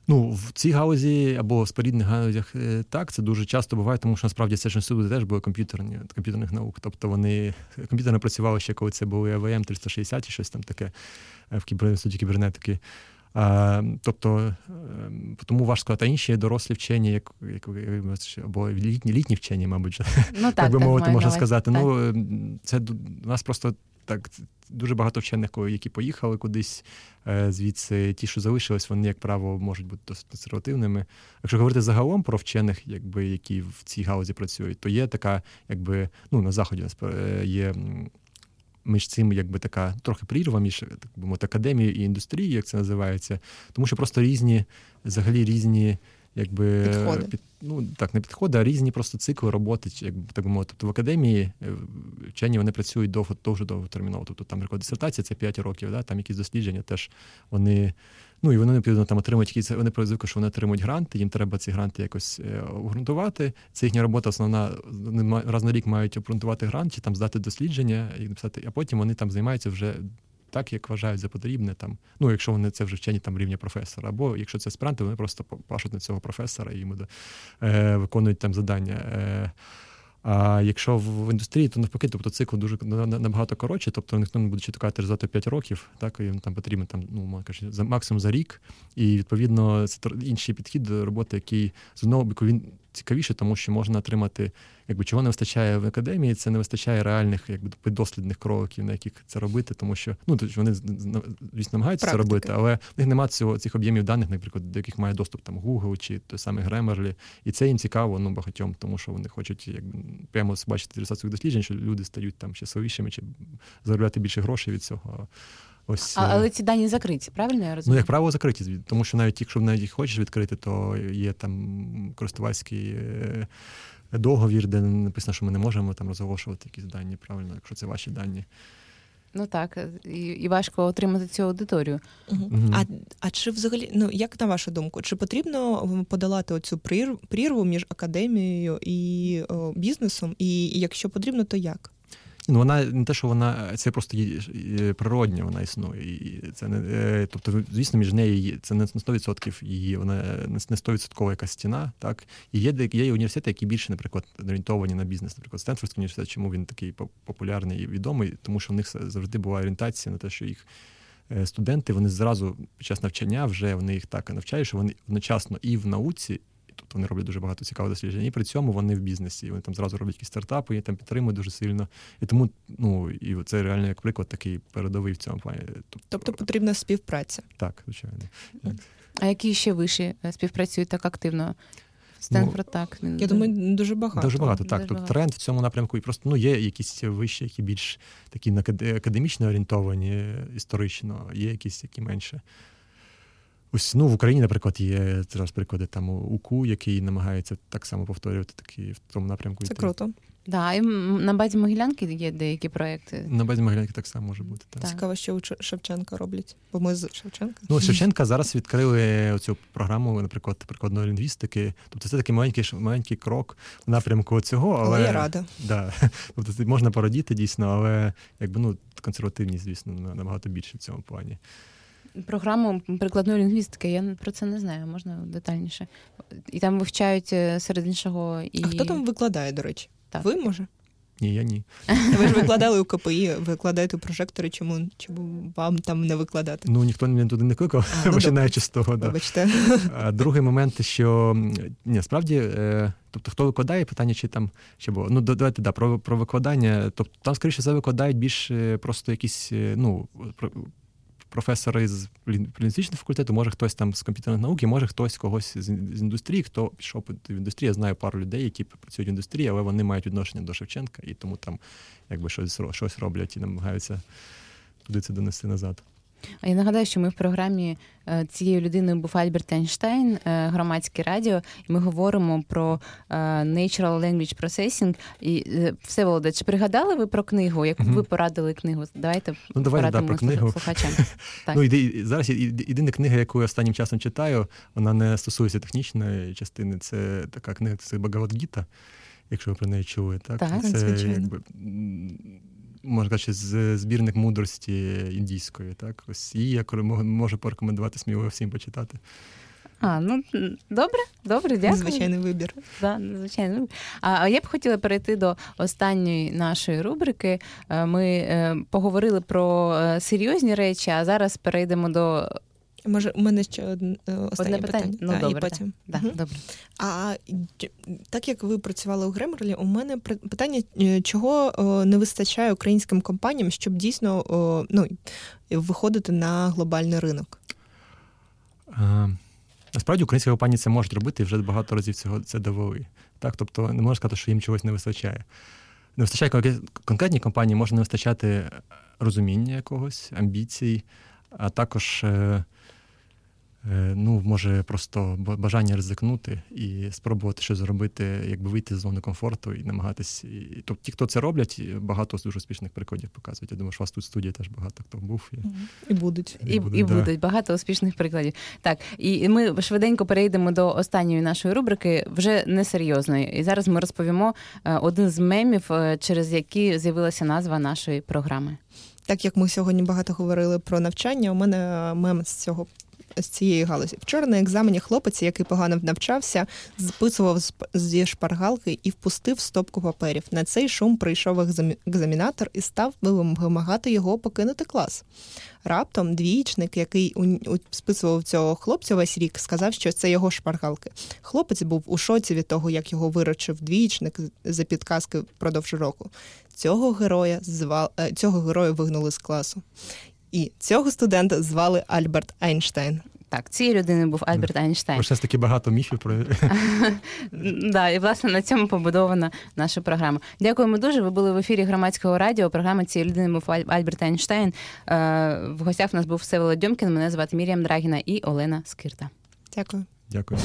Ну, в цій гаузі або в спорідних галузях е, так, це дуже часто буває, тому що насправді це ж інститути теж були комп'ютерні комп'ютерних наук. Тобто вони комп'ютерно працювали ще, коли це були АВМ 360 і щось там таке е, в кібер, інституті кібернетики. Тобто ем, тому важко сказати, а інші дорослі вчені, як як, або літні літні вчені, мабуть, ну, так, би мовити, можна сказати. Так. Ну ем, це у нас просто так дуже багато вчених, які поїхали кудись е, звідси. Ті, що залишились, вони, як правило, можуть бути досить консервативними. Якщо говорити загалом про вчених, якби які в цій галузі працюють, то є така, якби ну на заході е, є. Між цим якби така трохи прірва між так би мовити, академією і індустрією, як це називається, тому що просто різні, взагалі різні якби підходи. Під, ну так, не підходи, а різні просто цикли роботи, якби так би мовити. Тобто в академії е, вчені вони працюють довго дуже довготерміново. Тобто там наприклад, дисертація це 5 років, да, там якісь дослідження теж вони. Ну і вони необхідно там отримують якісь, вони звикли, що вони отримують гранти, їм треба ці гранти якось е, обґрунтувати. Це їхня робота основна. Раз на рік мають обґрунтувати грант, чи там здати дослідження і написати, а потім вони там займаються вже так, як вважають за потрібне, там, ну, якщо вони це вже вчені там рівня професора, або якщо це аспіранти, вони просто пашуть на цього професора і йому е, виконують там завдання. Е, А якщо в індустрії, то навпаки, тобто цикл дуже набагато коротше, тобто ніхто не буде чекати то 5 років, так і там потрібно там, ну кажучи, за максимум за рік. І відповідно це інший підхід до роботи, який з одного боку він цікавіше, тому що можна отримати, якби чого не вистачає в академії, це не вистачає реальних, якби дослідних кроків, на яких це робити, тому що ну вони звісно намагаються це робити, але в них немає цього цих об'ємів даних, наприклад, до яких має доступ там Google чи той самий Grammarly. І це їм цікаво ну багатьом, тому що вони хочуть якби прямо бачити результат своїх досліджень, що люди стають там щасливішими чи заробляти більше грошей від цього. Ось, а, Але ці дані закриті, правильно я розумію? Ну, як правило, закриті, тому що навіть якщо навіть їх хочеш відкрити, то є там користувацький е, договір, де написано, що ми не можемо там розголошувати якісь дані, правильно, якщо це ваші дані. Ну так, і і важко отримати цю аудиторію. Угу. Угу. А а чи взагалі, ну як на вашу думку, чи потрібно подолати оцю прірву між академією і о, бізнесом? І, і якщо потрібно, то як? Ну, вона не те, що вона це просто природня, вона існує. І це не е, тобто, звісно, між нею це не 100% її, вона не 100% якась стіна. Так і є є університети, які більше, наприклад, орієнтовані на бізнес. Наприклад, Стенфордський університет, чому він такий популярний і відомий, тому що в них завжди була орієнтація на те, що їх. Е, студенти вони зразу під час навчання вже вони їх так навчають, що вони одночасно і в науці, Тобто вони роблять дуже багато цікавих досліджень. І при цьому вони в бізнесі. Вони там зразу роблять якісь стартапи, і там підтримують дуже сильно. І тому, ну і це реально як приклад такий передовий в цьому плані. Тобто, тобто потрібна співпраця. Так, звичайно. Так. А які ще виші е, співпрацюють так активно? Стенфорд, ну, так. Він... Я думаю, дуже багато. Дуже багато, так. Дуже Тут багато. тренд в цьому напрямку. І просто ну, є якісь вищі, які більш такі академічно орієнтовані історично, є якісь, які менше. Ось ну в Україні, наприклад, є зараз приклади там УКУ, який намагається так само повторювати такі в тому напрямку. Це круто. Да, і на базі Могилянки є деякі проекти. На базі Могилянки так само може бути. Так. Цікаво, що у Шевченка роблять, бо ми з Шевченка. Ну, Шевченка зараз відкрили цю програму, наприклад, прикладної лінгвістики. Тобто це такий маленький маленький крок в напрямку цього. Але, але я рада. Да, тобто можна порадіти дійсно, але якби ну консервативність, звісно, набагато більше в цьому плані програму прикладної лінгвістики. Я про це не знаю, можна детальніше. І там вивчають е, серед іншого і. А хто там викладає, до речі? Так. Ви може? Ні, я ні. Ви ж викладали у КПІ, викладаєте прожектори, чому чому вам там не викладати? Ну ніхто мене туди не кликав, ну, починаючи з того. Да. Вибачте. А Другий момент, що ні, справді, е, тобто хто викладає, питання, чи там чи було. Ну, давайте да, про про викладання. Тобто там, скоріше все, викладають більш е, просто якісь, ну, професори з лінгвістичного факультету, може хтось там з комп'ютерних науки, може хтось когось з індустрії, хто пішов в індустрію. Я знаю пару людей, які працюють в індустрії, але вони мають відношення до Шевченка і тому там якби щось щось роблять і намагаються туди це донести назад. Я нагадаю, що ми в програмі е, цією людиною був Альберт Ейнштейн, е, громадське радіо, і ми говоримо про е, Natural Language Processing. І все Володе, чи пригадали ви про книгу? Яку ви порадили книгу? Давайте ну, давайте да, про книгу. слухачам. Так. Ну, іди, Зараз єдина книга, яку я останнім часом читаю, вона не стосується технічної частини. Це така книга, це Багаватгіта, якщо ви про неї чули. Так, так це звичайно. якби можна сказати, з збірних мудрості індійської. Так, ось її я можу порекомендувати сміливо всім почитати. А, ну добре, добре, дякую. Звичайний вибір. Да, звичайний А я б хотіла перейти до останньої нашої рубрики. Е, ми е, поговорили про е, серйозні речі, а зараз перейдемо до Може, у мене ще одне останнє одне питання. питання. Ну, да, добре, і потім. Да, угу. добре. А так як ви працювали у Гремерлі, у мене питання, е, чого не вистачає українським компаніям, щоб дійсно ну, виходити на глобальний ринок? А, насправді українські компанії це можуть робити і вже багато разів цього це довели. Так, тобто не можна сказати, що їм чогось не вистачає. Не вистачає конкретній компанії, може не вистачати розуміння якогось, амбіцій, а також е, Е, ну, може просто бажання ризикнути і спробувати щось зробити, якби вийти з зони комфорту і намагатись. І, Тобто ті, хто це роблять, багато дуже успішних прикладів показують. Я думаю, що у вас тут в студії теж багато хто був. І, і будуть. І, і, будуть, і да. будуть багато успішних прикладів. Так, і ми швиденько перейдемо до останньої нашої рубрики, вже несерйозної. І зараз ми розповімо е, один з мемів, е, через які з'явилася назва нашої програми. Так як ми сьогодні багато говорили про навчання, у мене мем з цього з цієї галузі. Вчора на екзамені хлопець, який погано навчався, списував зі шпаргалки і впустив стопку паперів. На цей шум прийшов екзамінатор і став вимагати його покинути клас. Раптом двічник, який списував цього хлопця весь рік, сказав, що це його шпаргалки. Хлопець був у шоці від того, як його виручив двічник за підказки впродовж року. Цього героя звали, е, цього героя вигнали з класу. І цього студента звали Альберт Айнштейн. Так, цією людиною був Альберт Айнштейн. Ось таки багато міфів про да, і власне на цьому побудована наша програма. Дякуємо дуже. Ви були в ефірі громадського радіо. Програма цієї людини був Альберт Айнштейн. Е, в гостях у нас був Всеволод Дьомкін. Мене звати Мір'ям Драгіна і Олена Скирта. Дякую. Дякую.